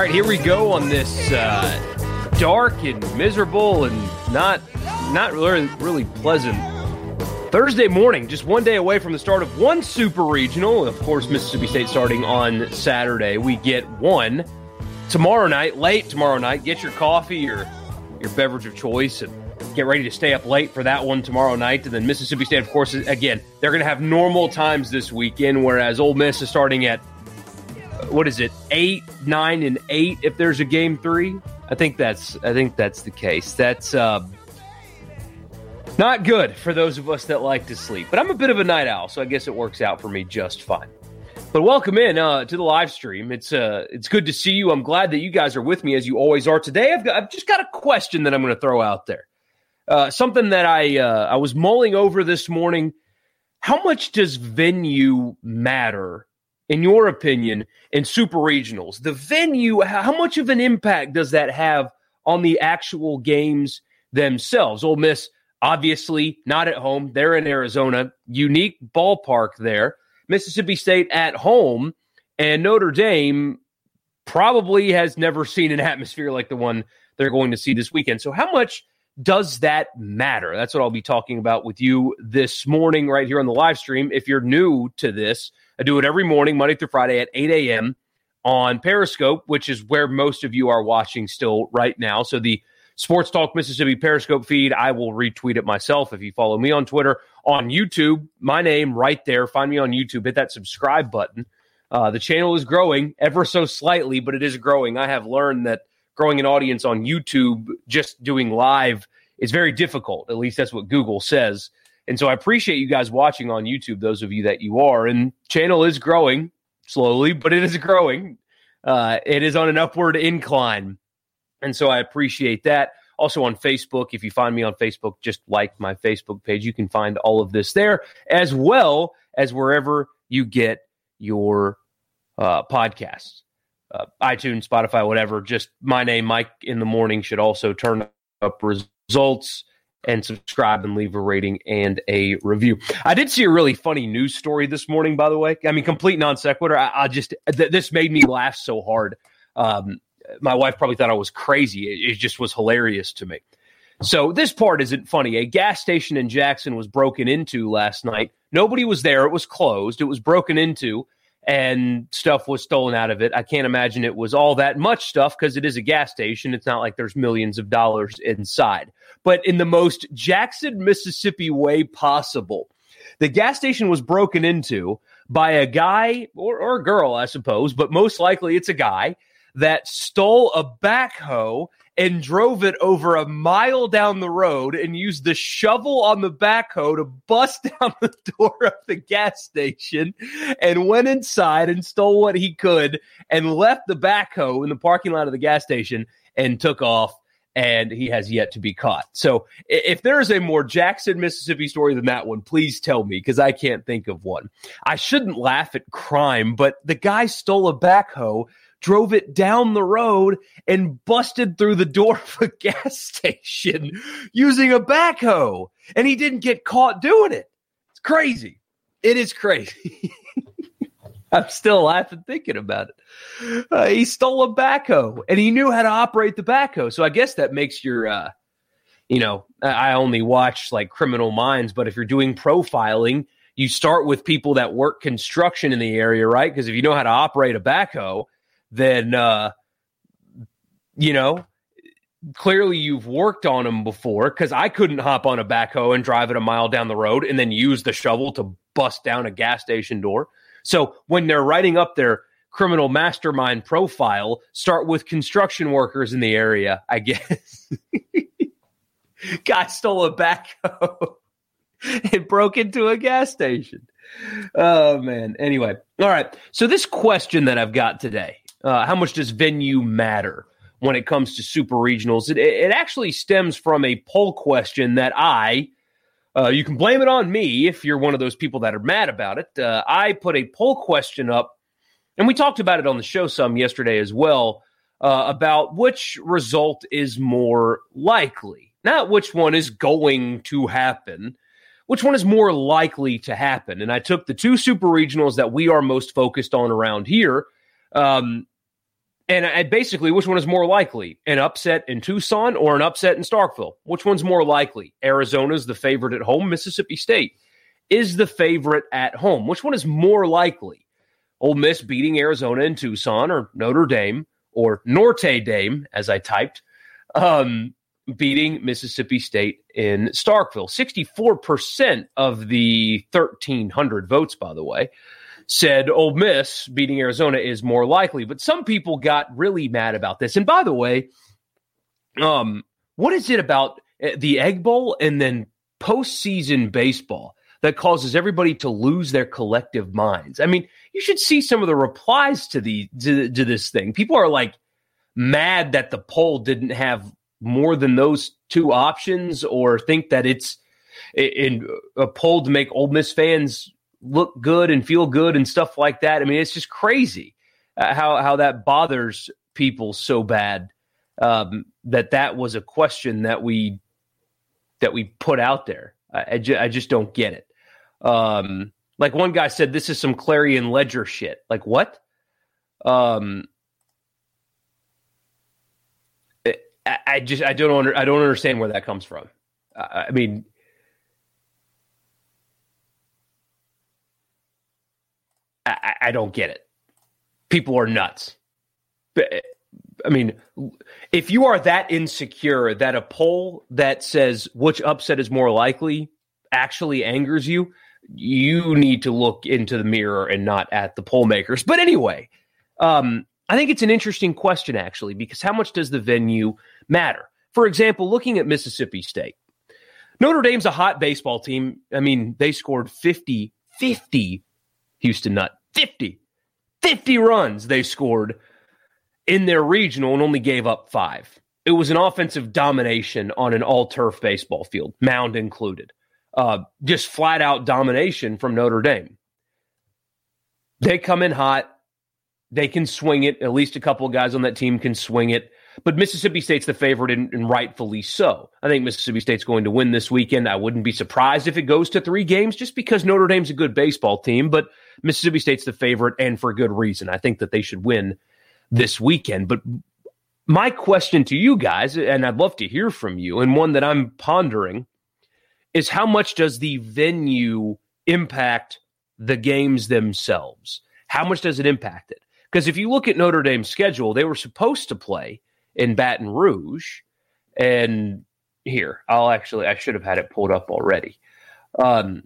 Right, here we go on this uh, dark and miserable and not not really, really pleasant Thursday morning. Just one day away from the start of one super regional. Of course, Mississippi State starting on Saturday. We get one tomorrow night, late tomorrow night. Get your coffee or your beverage of choice and get ready to stay up late for that one tomorrow night. And then Mississippi State, of course, again, they're going to have normal times this weekend, whereas Ole Miss is starting at what is it eight nine and eight if there's a game three? I think that's i think that's the case. That's uh, not good for those of us that like to sleep but i'm a bit of a night owl so i guess it works out for me just fine. But welcome in uh, to the live stream. It's uh it's good to see you. I'm glad that you guys are with me as you always are. Today i've, got, I've just got a question that i'm going to throw out there. Uh, something that i uh, i was mulling over this morning. How much does venue matter in your opinion, in super regionals? The venue, how much of an impact does that have on the actual games themselves? Ole Miss, obviously, not at home. They're in Arizona. Unique ballpark there. Mississippi State at home. And Notre Dame probably has never seen an atmosphere like the one they're going to see this weekend. So, how much does that matter? That's what I'll be talking about with you this morning, right here on the live stream. If you're new to this, I do it every morning, Monday through Friday at 8 a.m. on Periscope, which is where most of you are watching still right now. So the Sports Talk Mississippi Periscope feed, I will retweet it myself if you follow me on Twitter. On YouTube, my name right there. Find me on YouTube. Hit that subscribe button. Uh, the channel is growing ever so slightly, but it is growing. I have learned that growing an audience on YouTube, just doing live, is very difficult. At least that's what Google says. And so I appreciate you guys watching on YouTube, those of you that you are. And channel is growing slowly, but it is growing. Uh, it is on an upward incline. And so I appreciate that. Also on Facebook, if you find me on Facebook, just like my Facebook page. You can find all of this there, as well as wherever you get your uh, podcasts. Uh, iTunes, Spotify, whatever. Just my name, Mike in the morning, should also turn up results and subscribe and leave a rating and a review. I did see a really funny news story this morning, by the way. I mean, complete non sequitur. I, I just th- this made me laugh so hard. Um, my wife probably thought I was crazy. It, it just was hilarious to me. So this part isn't funny. A gas station in Jackson was broken into last night. Nobody was there. It was closed. It was broken into and stuff was stolen out of it. I can't imagine it was all that much stuff because it is a gas station. It's not like there's millions of dollars inside. But in the most Jackson, Mississippi way possible, the gas station was broken into by a guy or, or a girl, I suppose, but most likely it's a guy that stole a backhoe and drove it over a mile down the road and used the shovel on the backhoe to bust down the door of the gas station and went inside and stole what he could and left the backhoe in the parking lot of the gas station and took off and he has yet to be caught. So if there is a more Jackson, Mississippi story than that one, please tell me because I can't think of one. I shouldn't laugh at crime, but the guy stole a backhoe drove it down the road and busted through the door of a gas station using a backhoe. And he didn't get caught doing it. It's crazy. It is crazy. I'm still laughing thinking about it. Uh, he stole a backhoe and he knew how to operate the backhoe. So I guess that makes your, uh, you know, I only watch like criminal minds, but if you're doing profiling, you start with people that work construction in the area, right? Because if you know how to operate a backhoe, then uh, you know clearly you've worked on them before because I couldn't hop on a backhoe and drive it a mile down the road and then use the shovel to bust down a gas station door. So when they're writing up their criminal mastermind profile, start with construction workers in the area, I guess. Guy stole a backhoe and broke into a gas station. Oh man. Anyway, all right. So this question that I've got today: uh, How much does venue matter when it comes to super regionals? It, it actually stems from a poll question that I. Uh, you can blame it on me if you're one of those people that are mad about it. Uh, I put a poll question up, and we talked about it on the show some yesterday as well uh, about which result is more likely, not which one is going to happen which one is more likely to happen? And I took the two super regionals that we are most focused on around here. Um, and basically, which one is more likely? An upset in Tucson or an upset in Starkville? Which one's more likely? Arizona's the favorite at home. Mississippi State is the favorite at home. Which one is more likely? Ole Miss beating Arizona in Tucson or Notre Dame or Norte Dame, as I typed, um, beating Mississippi State in Starkville. 64% of the 1,300 votes, by the way, said Ole Miss beating Arizona is more likely. But some people got really mad about this. And by the way, um, what is it about eh, the Egg Bowl and then postseason baseball that causes everybody to lose their collective minds? I mean, you should see some of the replies to the to, to this thing. People are like mad that the poll didn't have more than those two options or think that it's in a poll to make Ole Miss fans look good and feel good and stuff like that. I mean, it's just crazy uh, how how that bothers people so bad um, that that was a question that we that we put out there. I, I, ju- I just don't get it. Um, like one guy said, this is some Clarion Ledger shit. Like what? Um, I, I just I don't under, I don't understand where that comes from. I, I mean, I, I don't get it. People are nuts. I mean, if you are that insecure that a poll that says which upset is more likely actually angers you, you need to look into the mirror and not at the poll makers. But anyway, um, I think it's an interesting question, actually, because how much does the venue matter? For example, looking at Mississippi State, Notre Dame's a hot baseball team. I mean, they scored 50, 50, Houston Nutt, 50, 50 runs they scored in their regional and only gave up five. It was an offensive domination on an all turf baseball field, mound included. Uh, just flat out domination from Notre Dame. They come in hot they can swing it. At least a couple of guys on that team can swing it. But Mississippi State's the favorite, and, and, rightfully so. I think Mississippi State's going to win this weekend. I wouldn't be surprised if it goes to three games just because Notre Dame's a good baseball team, but Mississippi State's the favorite, and for good reason. I think that they should win this weekend. But my question to you guys, and I'd love to hear from you, and one that I'm pondering, is how much does the venue impact the games themselves? How much does it impact it? Because if you look at Notre Dame's schedule, they were supposed to play in Baton Rouge. And here, I'll actually, I should have had it pulled up already. Um,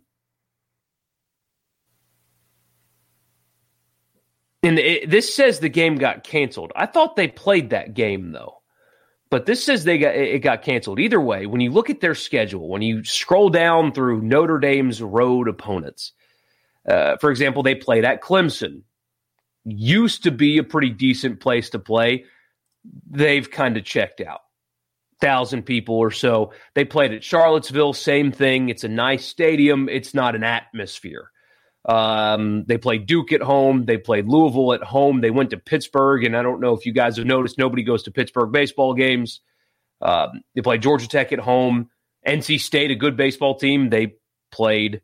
and it, this says the game got canceled. I thought they played that game though, but this says they got it got canceled. Either way, when you look at their schedule, when you scroll down through Notre Dame's road opponents, uh, for example, they played at Clemson, used to be a pretty decent place to play. They've kind of checked out. Thousand people or so. They played at Charlottesville, same thing. It's a nice stadium. It's not an atmosphere. Um, they played Duke at home. They played Louisville at home. They went to Pittsburgh, and I don't know if you guys have noticed, nobody goes to Pittsburgh baseball games. Um, they played Georgia Tech at home. NC State, a good baseball team, they played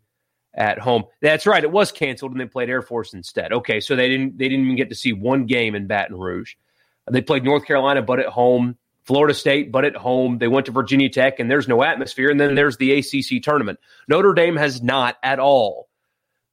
at home. That's right. It was canceled and they played Air Force instead. Okay, so they didn't they didn't even get to see one game in Baton Rouge. They played North Carolina, but at home. Florida State, but at home. They went to Virginia Tech, and there's no atmosphere. And then there's the ACC tournament. Notre Dame has not at all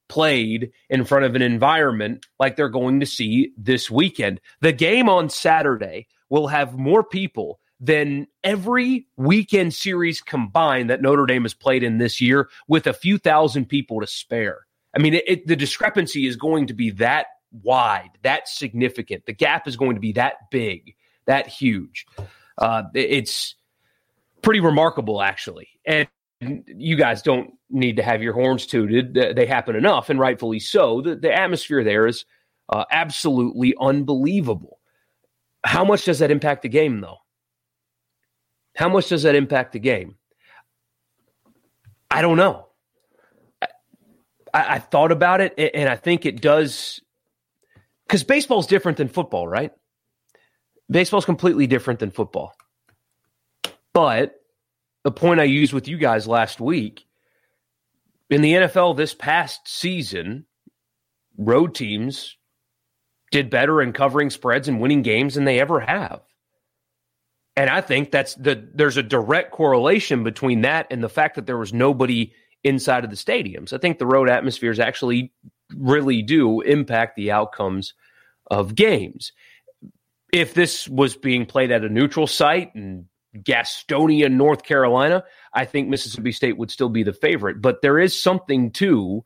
played in front of an environment like they're going to see this weekend. The game on Saturday will have more people than every weekend series combined that Notre Dame has played in this year with a few thousand people to spare. I mean, it, it, the discrepancy is going to be that wide, that significant. The gap is going to be that big, that huge. Uh, it, it's pretty remarkable, actually. And you guys don't need to have your horns tooted. They happen enough, and rightfully so. The, the atmosphere there is uh, absolutely unbelievable. How much does that impact the game, though? How much does that impact the game? I don't know. I, I thought about it, and I think it does because baseball is different than football, right? Baseball is completely different than football. But the point I used with you guys last week in the NFL this past season, road teams did better in covering spreads and winning games than they ever have. And I think that's the there's a direct correlation between that and the fact that there was nobody inside of the stadiums. I think the road atmospheres actually really do impact the outcomes of games. If this was being played at a neutral site in Gastonia, North Carolina, I think Mississippi State would still be the favorite. But there is something to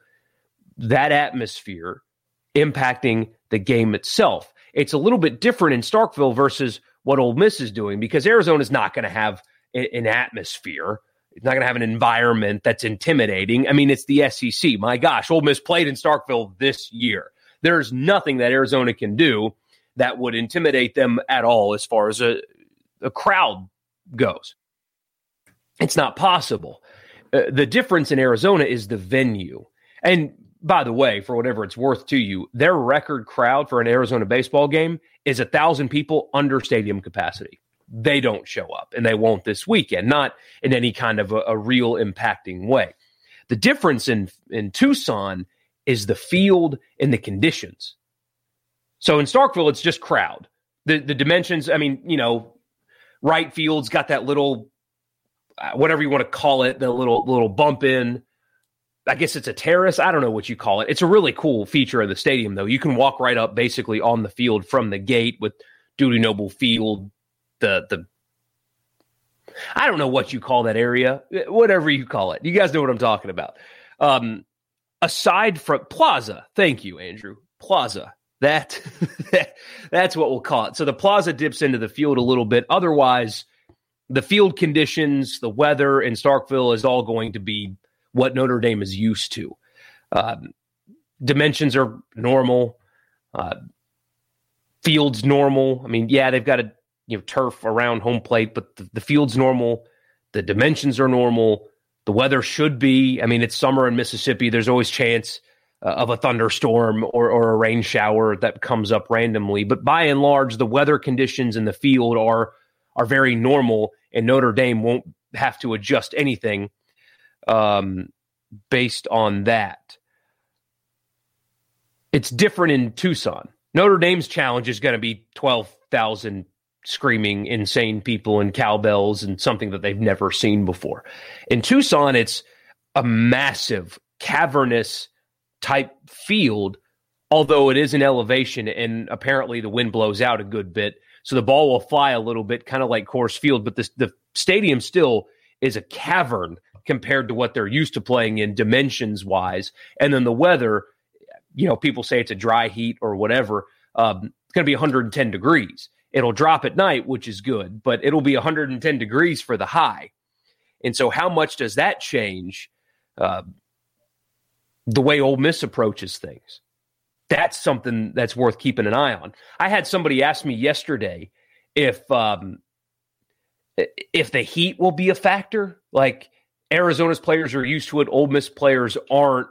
that atmosphere impacting the game itself. It's a little bit different in Starkville versus what Ole Miss is doing because Arizona is not going to have an atmosphere. It's not going to have an environment that's intimidating. I mean, it's the SEC. My gosh, Ole Miss played in Starkville this year. There's nothing that Arizona can do that would intimidate them at all as far as a, a crowd goes. It's not possible. Uh, the difference in Arizona is the venue. And by the way, for whatever it's worth to you, their record crowd for an Arizona baseball game is a thousand people under stadium capacity. They don't show up, and they won't this weekend, not in any kind of a, a real impacting way. The difference in in Tucson is the field and the conditions. So in Starkville, it's just crowd. The the dimensions. I mean, you know, right field's got that little, uh, whatever you want to call it, the little little bump in. I guess it's a terrace. I don't know what you call it. It's a really cool feature of the stadium, though. You can walk right up basically on the field from the gate with Dudy Noble Field. The the I don't know what you call that area, whatever you call it. You guys know what I'm talking about. Um, aside from Plaza, thank you, Andrew. Plaza. That that's what we'll call it. So the plaza dips into the field a little bit. Otherwise, the field conditions, the weather in Starkville is all going to be what Notre Dame is used to. Um, dimensions are normal. Uh, fields normal. I mean, yeah, they've got a you know turf around home plate, but the, the field's normal. The dimensions are normal. The weather should be. I mean, it's summer in Mississippi. There's always chance uh, of a thunderstorm or, or a rain shower that comes up randomly. But by and large, the weather conditions in the field are are very normal, and Notre Dame won't have to adjust anything um, based on that. It's different in Tucson. Notre Dame's challenge is going to be 12,000 screaming, insane people and cowbells and something that they've never seen before. In Tucson, it's a massive, cavernous type field, although it is an elevation and apparently the wind blows out a good bit. So the ball will fly a little bit, kind of like Coors Field, but this, the stadium still is a cavern compared to what they're used to playing in dimensions wise. And then the weather, you know, people say it's a dry heat or whatever. Um, it's going to be 110 degrees. It'll drop at night, which is good, but it'll be 110 degrees for the high. And so, how much does that change uh, the way Ole Miss approaches things? That's something that's worth keeping an eye on. I had somebody ask me yesterday if um, if the heat will be a factor. Like Arizona's players are used to it, Ole Miss players aren't.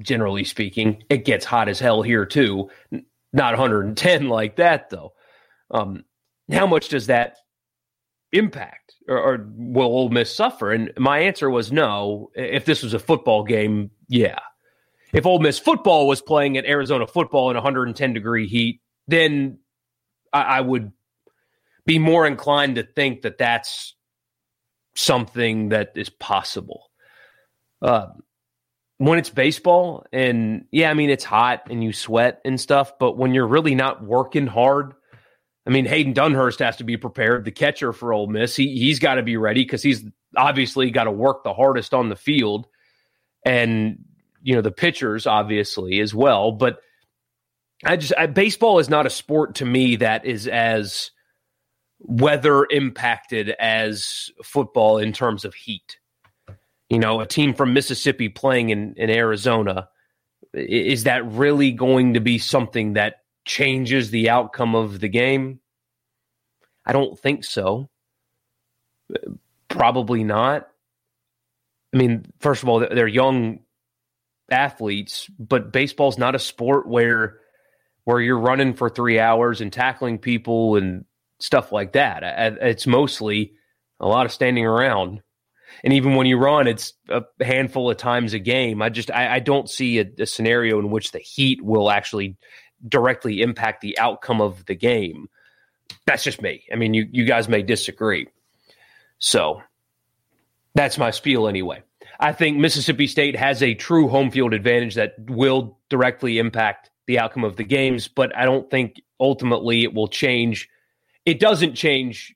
Generally speaking, it gets hot as hell here too. Not 110 like that though. Um, how much does that impact, or, or will Ole Miss suffer? And my answer was no. If this was a football game, yeah. If Ole Miss football was playing at Arizona football in 110 degree heat, then I, I would be more inclined to think that that's something that is possible. Uh, when it's baseball, and yeah, I mean, it's hot and you sweat and stuff, but when you're really not working hard, I mean, Hayden Dunhurst has to be prepared, the catcher for Ole Miss. He he's got to be ready because he's obviously got to work the hardest on the field, and you know the pitchers obviously as well. But I just I, baseball is not a sport to me that is as weather impacted as football in terms of heat. You know, a team from Mississippi playing in, in Arizona, is that really going to be something that changes the outcome of the game? I don't think so. Probably not. I mean, first of all, they're young athletes, but baseball's not a sport where where you're running for three hours and tackling people and stuff like that. It's mostly a lot of standing around. And even when you run, it's a handful of times a game. I just I, I don't see a, a scenario in which the heat will actually directly impact the outcome of the game. That's just me. I mean, you you guys may disagree. So that's my spiel anyway. I think Mississippi State has a true home field advantage that will directly impact the outcome of the games, but I don't think ultimately it will change. It doesn't change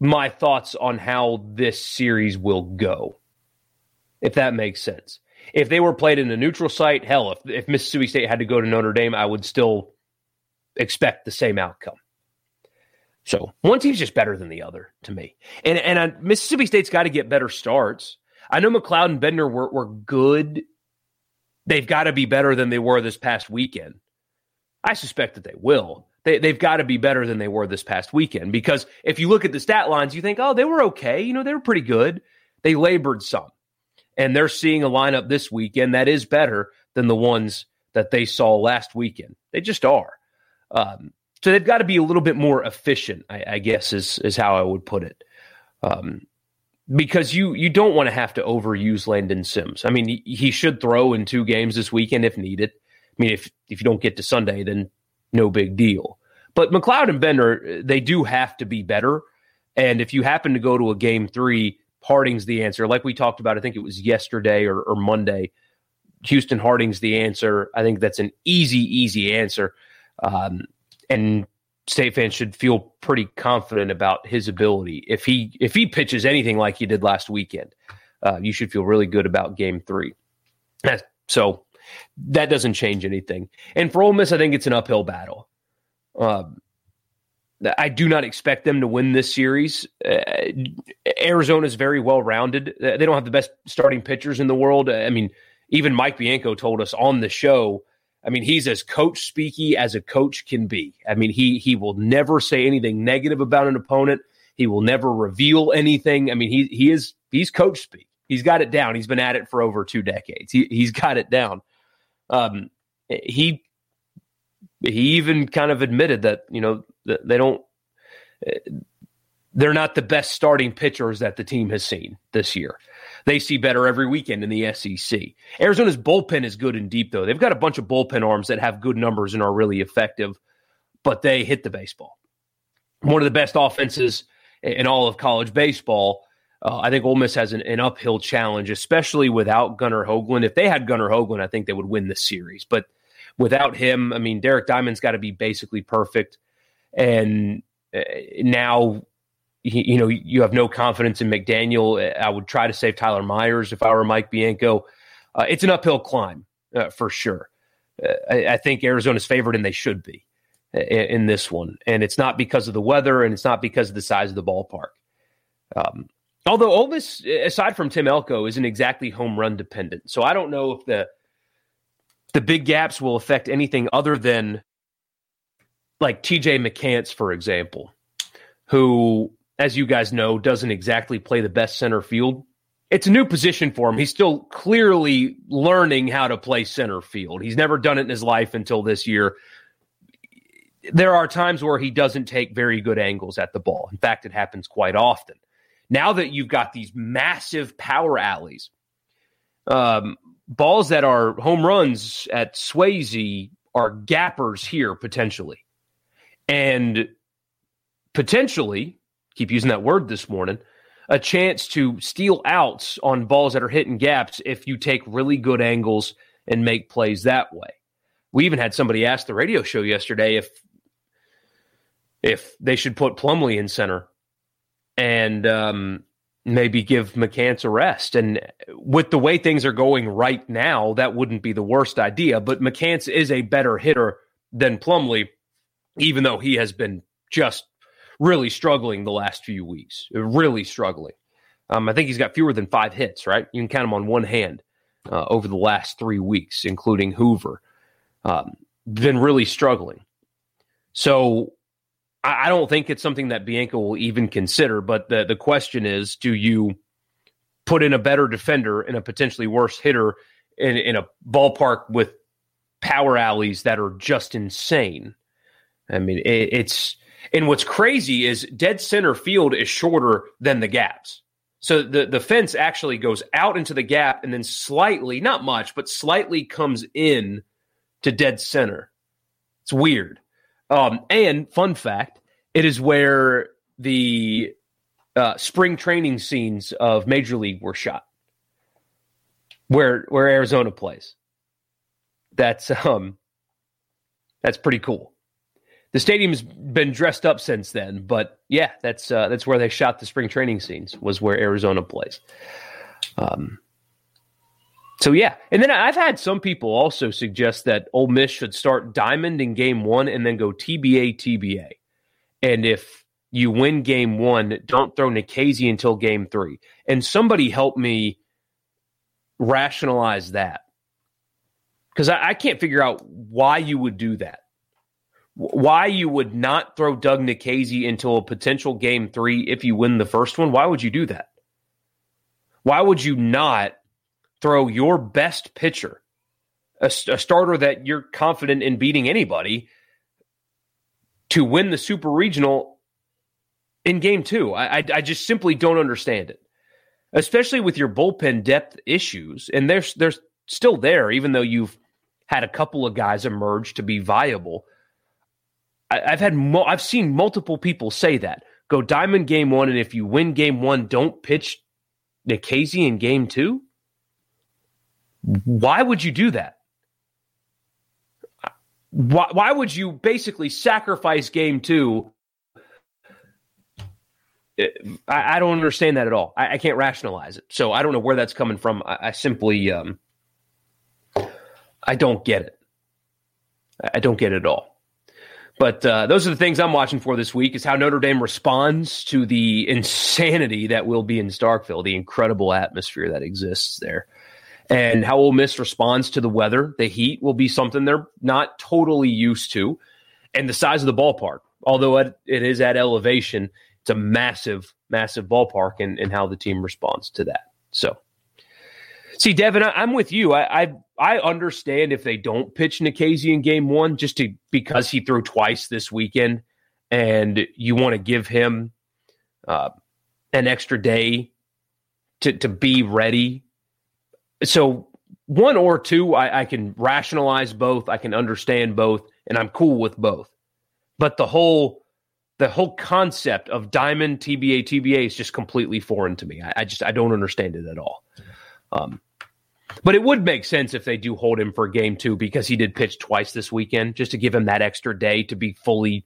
my thoughts on how this series will go, if that makes sense. If they were played in a neutral site, hell, if, if Mississippi State had to go to Notre Dame, I would still expect the same outcome. So one team's just better than the other to me. And and uh, Mississippi State's got to get better starts. I know MacLeod and Bednar were, were good. They've got to be better than they were this past weekend. I suspect that they will. They, they've got to be better than they were this past weekend because if you look at the stat lines, you think, oh, they were okay. You know, they were pretty good. They labored some. And they're seeing a lineup this weekend that is better than the ones that they saw last weekend. They just are. Um, so they've got to be a little bit more efficient, I, I guess is is how I would put it. Um, because you you don't want to have to overuse Landon Sims. I mean, he, he, should throw in two games this weekend if needed. I mean, if if you don't get to Sunday, then no big deal. But MacLeod and Bednar, they do have to be better. And if you happen to go to a game three, Harding's the answer. Like we talked about, I think it was yesterday or, or Monday. Houston Harding's the answer. I think that's an easy, easy answer. Um, and state fans should feel pretty confident about his ability. If he if he pitches anything like he did last weekend, uh, you should feel really good about Game Three. So that doesn't change anything. And for Ole Miss, I think it's an uphill battle. Um, I do not expect them to win this series. Uh, Arizona is very well rounded. They don't have the best starting pitchers in the world. I mean, even Mike Bianco told us on the show I mean, he's as coach speaky as a coach can be. I mean, he he will never say anything negative about an opponent. He will never reveal anything. I mean, he he is he's coach speak. He's got it down. He's been at it for over two decades. He he's got it down. Um, he he even kind of admitted that you know they don't they're not the best starting pitchers that the team has seen this year. They see better every weekend in the SEC. Arizona's bullpen is good and deep, though. They've got a bunch of bullpen arms that have good numbers and are really effective, but they hit the baseball. One of the best offenses in all of college baseball. Uh, I think Ole Miss has an, an, uphill challenge, especially without Gunnar Hoglund. If they had Gunnar Hoglund, I think they would win this series. But without him, I mean, Derek Diamond's got to be basically perfect. And uh, now you know, you have no confidence in McDaniel. I would try to save Tyler Myers if I were Mike Bianco. Uh, it's an uphill climb uh, for sure. Uh, I, I, think Arizona's favored, and they should be in, in, this one. And it's not because of the weather, and it's not because of the size of the ballpark. Um, although Ole Miss, aside from Tim Elko, isn't exactly home run dependent, so I don't know if the the big gaps will affect anything other than like T.J. McCants, for example, who as you guys know, doesn't exactly play the best center field. It's a new position for him. He's still clearly learning how to play center field. He's never done it in his life until this year. There are times where he doesn't take very good angles at the ball. In fact, it happens quite often. Now that you've got these massive power alleys, um, balls that are home runs at Swayze are gappers here potentially. And potentially keep using that word this morning, a chance to steal outs on balls that are hitting gaps if you take really good angles and make plays that way. We even had somebody ask the radio show yesterday if if they should put Plumley in center and um, maybe give McCants a rest. And with the way things are going right now, that wouldn't be the worst idea. But McCants is a better hitter than Plumley, even though he has been just really struggling the last few weeks. Really struggling. Um, I think he's got fewer than five hits, right? You can count them on one hand uh, over the last three weeks, including Hoover. Um, been really struggling. So I, I don't think it's something that Bianco will even consider. But the, the question is do you put in a better defender and a potentially worse hitter in, in a ballpark with power alleys that are just insane? I mean, it, it's. And what's crazy is dead center field is shorter than the gaps. So the, the fence actually goes out into the gap and then slightly, not much, but slightly comes in to dead center. It's weird. Um, and fun fact, it is where the uh, spring training scenes of Major League were shot, where where Arizona plays. That's um, that's pretty cool. The stadium's been dressed up since then, but yeah, that's uh, that's where they shot the spring training scenes. Was where Arizona plays. Um, so yeah, and then I've had some people also suggest that Ole Miss should start Diamond in Game One and then go TBA TBA, and if you win Game One, don't throw Nikhazy until Game Three. And somebody help me rationalize that because I, I can't figure out why you would do that why you would not throw Doug Nikhazy until a potential game three if you win the first one. Why would you do that? Why would you not throw your best pitcher, a, a starter that you're confident in beating anybody, to win the Super Regional in game two? I, I, I just simply don't understand it, especially with your bullpen depth issues. And they're, they're still there, even though you've had a couple of guys emerge to be viable I, have had mo- I've seen multiple people say that. Go diamond game one, and if you win game one, don't pitch Nikhazy in game two. Why would you do that? Why, why would you basically sacrifice game two? I, I don't understand that at all. I, I, can't rationalize it. So I don't know where that's coming from. I, I simply, um, I don't get it. I don't get it at all. But uh, those are the things I'm watching for this week: is how Notre Dame responds to the insanity that will be in Starkville, the incredible atmosphere that exists there, and how Ole Miss responds to the weather. The heat will be something they're not totally used to, and the size of the ballpark. Although it is at elevation, it's a massive, massive ballpark, and, and how the team responds to that. So See, Devin, I, am with you. I, I, I understand if they don't pitch Nikhazy in game one, just to because he threw twice this weekend, and you want to give him uh, an extra day to to be ready. So one or two, I, I can rationalize both. I can understand both, and I'm cool with both. But the whole the whole concept of diamond TBA TBA is just completely foreign to me. I, I just I don't understand it at all. Um, but it would make sense if they do hold him for game two because he did pitch twice this weekend, just to give him that extra day to be fully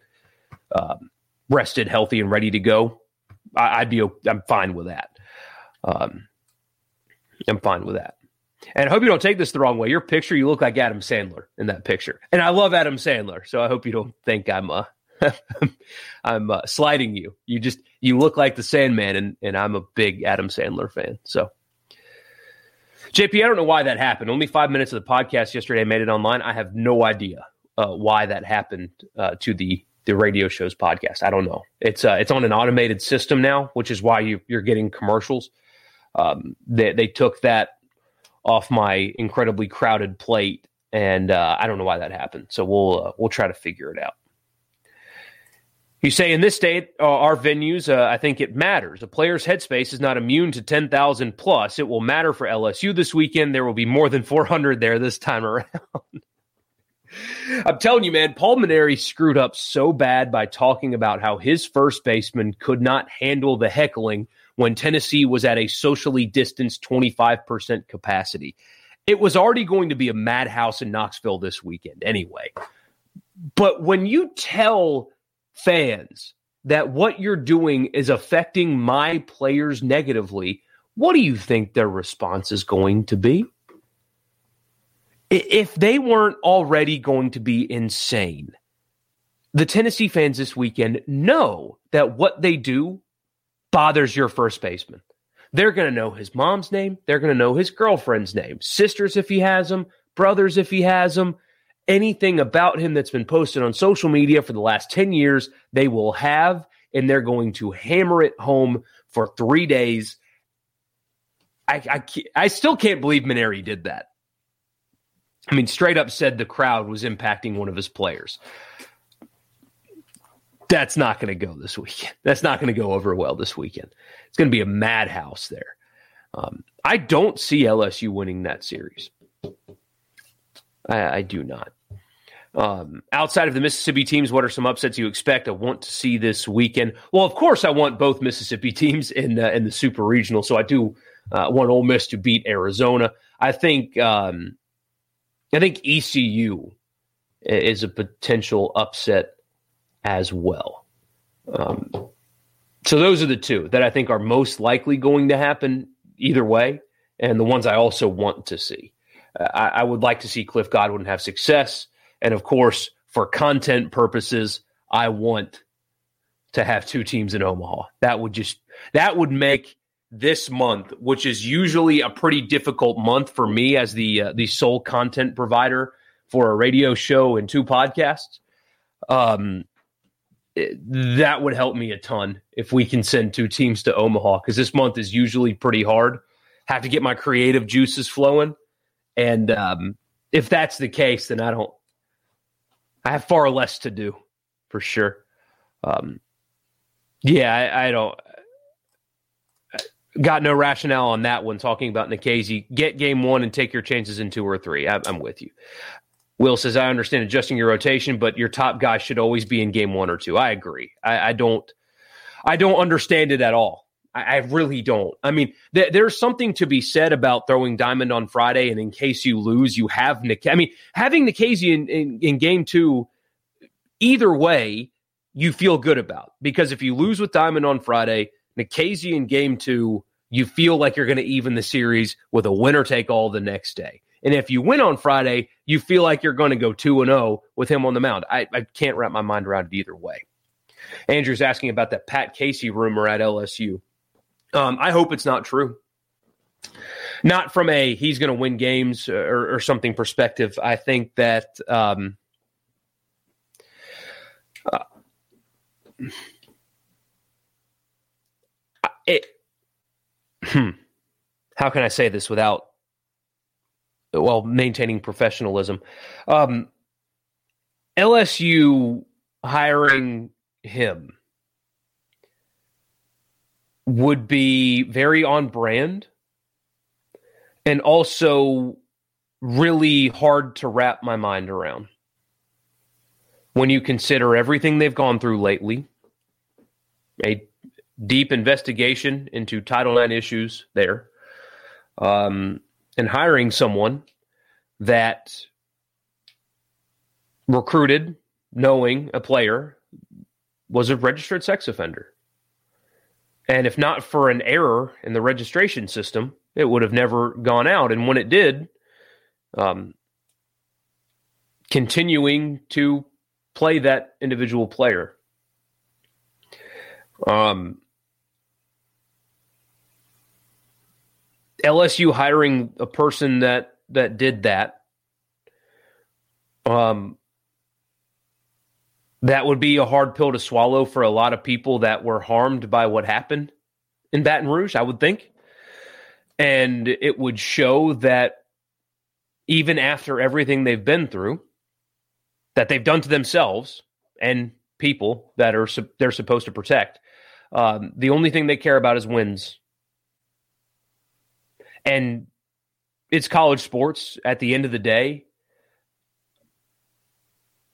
um, rested, healthy, and ready to go. I, would be I'm fine with that. Um, I'm fine with that. And I hope you don't take this the wrong way. Your picture, you look like Adam Sandler in that picture, and I love Adam Sandler. So I hope you don't think I'm uh, I'm uh, sliding you. You just you look like the Sandman, and and I'm a big Adam Sandler fan. So JP, I don't know why that happened. Only five minutes of the podcast yesterday I made it online. I have no idea uh, why that happened uh, to the the radio show's podcast. I don't know. It's uh, it's on an automated system now, which is why you, you're getting commercials. Um, they they took that off my incredibly crowded plate, and uh, I don't know why that happened. So we'll uh, we'll try to figure it out. You say in this state, uh, our venues, uh, I think it matters. A player's headspace is not immune to 10,000 plus. It will matter for LSU this weekend. There will be more than 400 there this time around. I'm telling you, man, Paul Mainieri screwed up so bad by talking about how his first baseman could not handle the heckling when Tennessee was at a socially distanced 25% capacity. It was already going to be a madhouse in Knoxville this weekend anyway. But when you tell fans that what you're doing is affecting my players negatively, what do you think their response is going to be? If they weren't already going to be insane, the Tennessee fans this weekend know that what they do bothers your first baseman. They're going to know his mom's name. They're going to know his girlfriend's name, sisters if he has them, brothers if he has them. Anything about him that's been posted on social media for the last 10 years, they will have, and they're going to hammer it home for three days. I, I, I still can't believe Mainieri did that. I mean, straight up said the crowd was impacting one of his players. That's not going to go this weekend. That's not going to go over well this weekend. It's going to be a madhouse there. Um, I don't see LSU winning that series. I, I do not. Um, outside of the Mississippi teams, what are some upsets you expect? I want to see this weekend. Well, of course, I want both Mississippi teams in the, in the Super Regional. So I do uh, want Ole Miss to beat Arizona. I think um, I think ECU is a potential upset as well. Um, so those are the two that I think are most likely going to happen either way, and the ones I also want to see. Uh, I, I would like to see Cliff Godwin have success, and of course, for content purposes, I want to have two teams in Omaha. That would just that would make this month, which is usually a pretty difficult month for me as the uh, the sole content provider for a radio show and two podcasts. Um, that would help me a ton if we can send two teams to Omaha because this month is usually pretty hard. Have to get my creative juices flowing, and um, if that's the case, then I don't. I have far less to do, for sure. Um, yeah, I, I don't got no rationale on that one. Talking about Nikhazy, get game one and take your chances in two or three. I, I'm with you. Will says, I understand adjusting your rotation, but your top guy should always be in game one or two. I agree. I, I don't, I don't understand it at all. I, I really don't. I mean, th- there's something to be said about throwing Diamond on Friday, and in case you lose, you have Nick. I mean, having Nikhazy in, in, in game two, either way, you feel good about because if you lose with Diamond on Friday, Nikhazy in game two, you feel like you're going to even the series with a winner take all the next day. And if you win on Friday, you feel like you're going to go 2 and 0 with him on the mound. I, I can't wrap my mind around it either way. Andrew's asking about that Pat Casey rumor at LSU. Um, I hope it's not true. Not from a he's going to win games or, or, something perspective. I think that um, uh, it, hmm, how can I say this without, well, maintaining professionalism? Um, LSU hiring him would be very on brand and also really hard to wrap my mind around when you consider everything they've gone through lately a deep investigation into Title IX issues there, um, and hiring someone that recruited, knowing a player was a registered sex offender. And if not for an error in the registration system, it would have never gone out. And when it did, um, continuing to play that individual player. Um, LSU hiring a person that that did that, um, that would be a hard pill to swallow for a lot of people that were harmed by what happened in Baton Rouge. I would think, and it would show that even after everything they've been through, that they've done to themselves and people that are they're supposed to protect, um, the only thing they care about is wins and it's college sports at the end of the day.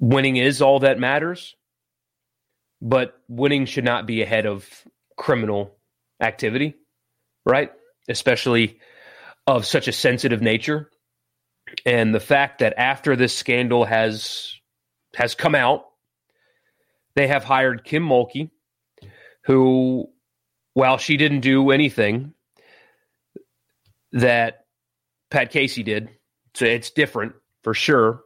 Winning is all that matters, but winning should not be ahead of criminal activity, right? Especially of such a sensitive nature. And the fact that after this scandal has has come out, they have hired Kim Mulkey, who, while she didn't do anything, that Pat Casey did. So it's different for sure.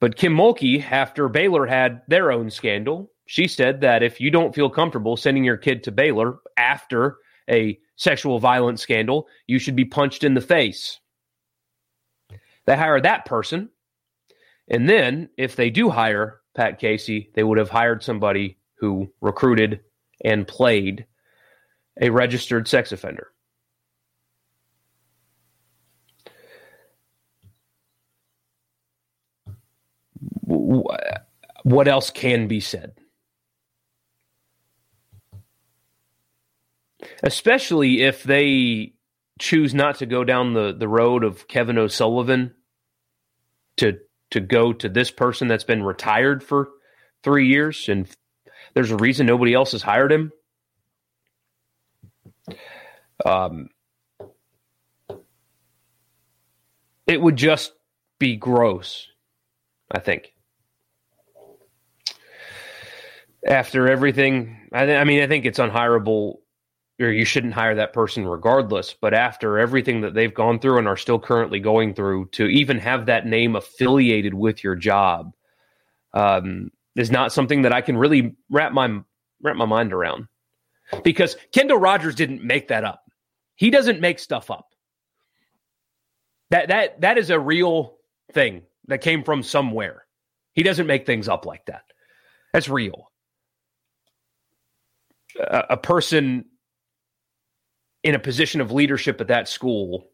But Kim Mulkey, after Baylor had their own scandal, she said that if you don't feel comfortable sending your kid to Baylor after a sexual violence scandal, you should be punched in the face. They hired that person. And then, if they do hire Pat Casey, they would have hired somebody who recruited and played a registered sex offender. What else can be said? Especially if they choose not to go down the, the road of Kevin O'Sullivan to to go to this person that's been retired for three years and there's a reason nobody else has hired him. Um, it would just be gross, I think. After everything, I, th- I mean, I think it's unhireable or you shouldn't hire that person regardless. But after everything that they've gone through and are still currently going through, to even have that name affiliated with your job um, is not something that I can really wrap my wrap my mind around. Because Kendall Rogers didn't make that up. He doesn't make stuff up. That that that is a real thing that came from somewhere. He doesn't make things up like that. That's real. A, person in a position of leadership at that school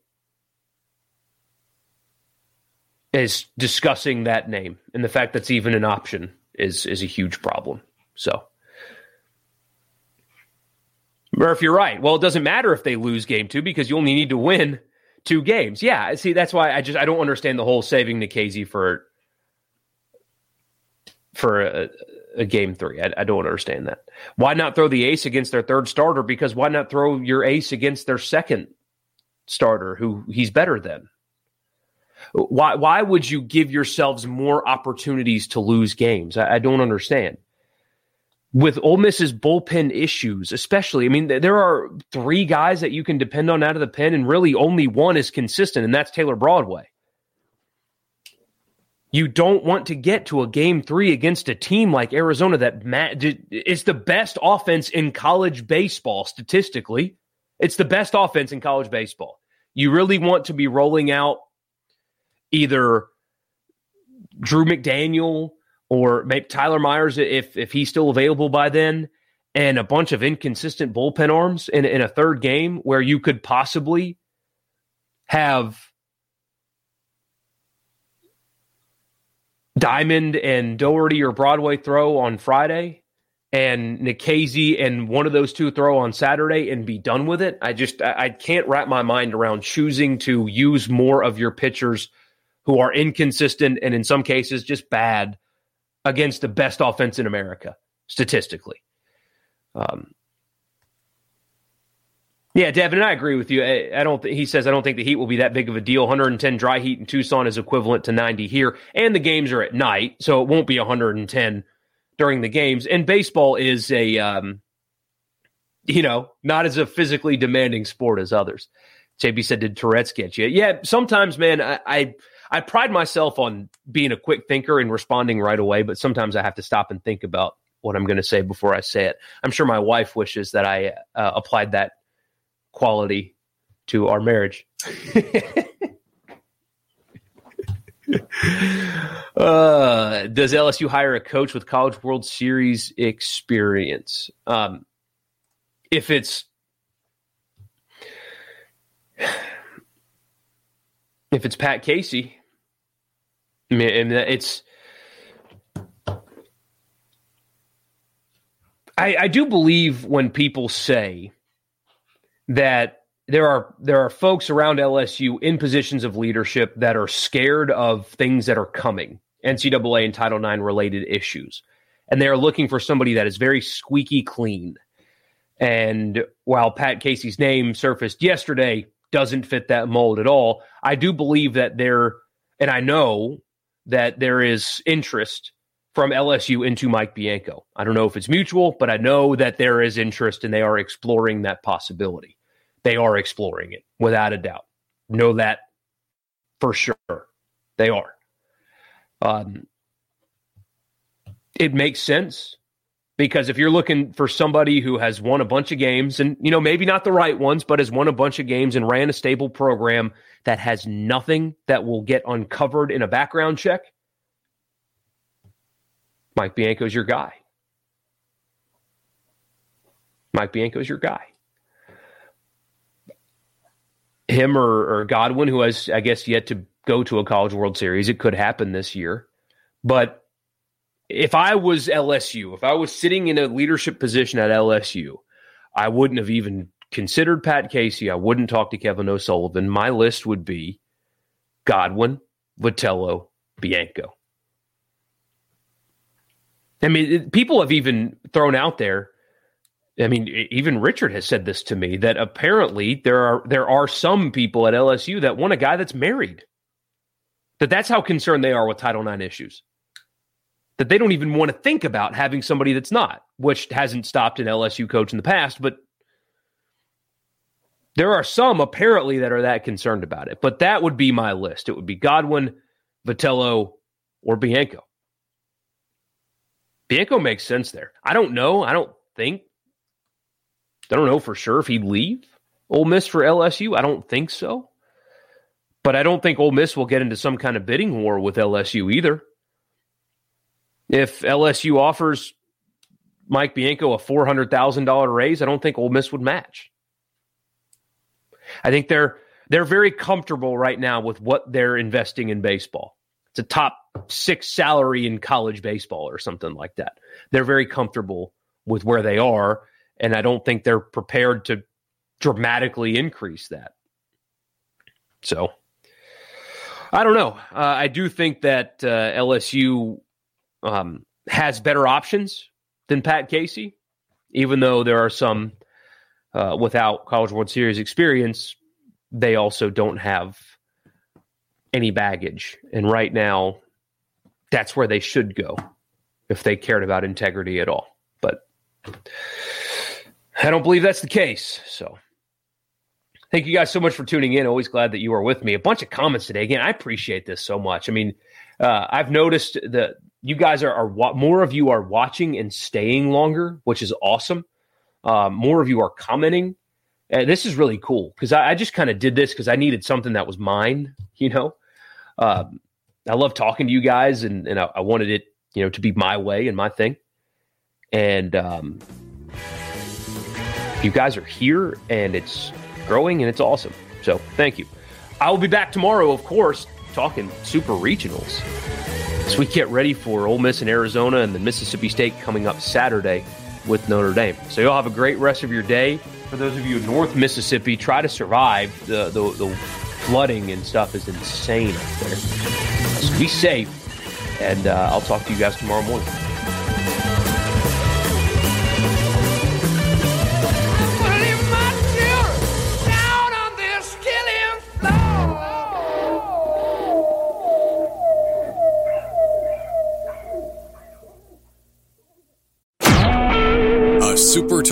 is discussing that name and the fact that's even an option is is a huge problem. So Murph, you're right. Well, it doesn't matter if they lose game two because you only need to win two games. Yeah, see, that's why I just I don't understand the whole saving Nikhazy for for a, a game three. I, I, don't understand that. Why not throw the ace against their third starter? Because why not throw your ace against their second starter, who he's better than? Why why would you give yourselves more opportunities to lose games? I, I don't understand. With Ole Miss's bullpen issues, especially, I mean, there are three guys that you can depend on out of the pen, and really only one is consistent, and that's Taylor Broadway. You don't want to get to a game three against a team like Arizona that is the best offense in college baseball statistically. It's the best offense in college baseball. You really want to be rolling out either Drew McDaniel or maybe Tyler Myers if if he's still available by then, and a bunch of inconsistent bullpen arms in, in a third game where you could possibly have Diamond and Dougherty or Broadway throw on Friday and Nikhazy and one of those two throw on Saturday and be done with it. I just I, I can't wrap my mind around choosing to use more of your pitchers who are inconsistent and in some cases just bad against the best offense in America statistically. Um, yeah, Devin, I agree with you. I, I don't. Th- he says I don't think the heat will be that big of a deal. 110 dry heat in Tucson is equivalent to 90 here, and the games are at night, so it won't be 110 during the games. And baseball is a, um, you know, not as a physically demanding sport as others. JB said, "Did Tourette's get you?" Yeah, sometimes, man. I, I I pride myself on being a quick thinker and responding right away, but sometimes I have to stop and think about what I'm going to say before I say it. I'm sure my wife wishes that I uh, applied that quality to our marriage. uh, does LSU hire a coach with College World Series experience? Um, if it's if it's Pat Casey, I mean, and it's I, I do believe when people say that there are there are folks around LSU in positions of leadership that are scared of things that are coming, NCAA and Title IX related issues, and they are looking for somebody that is very squeaky clean. And while Pat Casey's name surfaced yesterday, doesn't fit that mold at all. I do believe that there, and I know that there is interest from LSU into Mike Bianco. I don't know if it's mutual, but I know that there is interest and they are exploring that possibility they are exploring it without a doubt. Know that for sure. They are. Um, it makes sense because if you're looking for somebody who has won a bunch of games and you know maybe not the right ones but has won a bunch of games and ran a stable program that has nothing that will get uncovered in a background check Mike Bianco's your guy. Mike Bianco's your guy. Him or, or Godwin, who has, I guess, yet to go to a College World Series. It could happen this year. But if I was LSU, if I was sitting in a leadership position at LSU, I wouldn't have even considered Pat Casey. I wouldn't talk to Kevin O'Sullivan. My list would be Godwin, Vitello, Bianco. I mean, people have even thrown out there. I mean, even Richard has said this to me that apparently there are there are some people at LSU that want a guy that's married. That that's how concerned they are with Title IX issues. That they don't even want to think about having somebody that's not, which hasn't stopped an LSU coach in the past, but there are some apparently that are that concerned about it. But that would be my list. It would be Godwin, Vitello, or Bianco. Bianco makes sense there. I don't know. I don't think. I don't know for sure if he'd leave Ole Miss for LSU. I don't think so. But I don't think Ole Miss will get into some kind of bidding war with LSU either. If LSU offers Mike Bianco a four hundred thousand dollar raise, I don't think Ole Miss would match. I think they're they're very comfortable right now with what they're investing in baseball. It's a top six salary in college baseball or something like that. They're very comfortable with where they are, and I don't think they're prepared to dramatically increase that. So I don't know. Uh, I do think that uh, LSU um, has better options than Pat Casey, even though there are some uh, without College World Series experience. They also don't have any baggage. And right now, that's where they should go if they cared about integrity at all. But I don't believe that's the case. So thank you guys so much for tuning in. Always glad that you are with me. A bunch of comments today. Again, I appreciate this so much. I mean, uh, I've noticed that you guys are, are, more of you are watching and staying longer, which is awesome. Uh, more of you are commenting. Uh, this is really cool because I, I, just kind of did this because I needed something that was mine, you know. Um, I love talking to you guys, and, and I, I, wanted it, you know, to be my way and my thing. And um, you guys are here, and it's growing, and it's awesome. So thank you. I will be back tomorrow, of course, talking super regionals as we get ready for Ole Miss in Arizona and the Mississippi State coming up Saturday with Notre Dame. So you'll have a great rest of your day. For those of you in North Mississippi, try to survive the, the, the flooding and stuff is insane up there. So be safe, and uh, I'll talk to you guys tomorrow morning.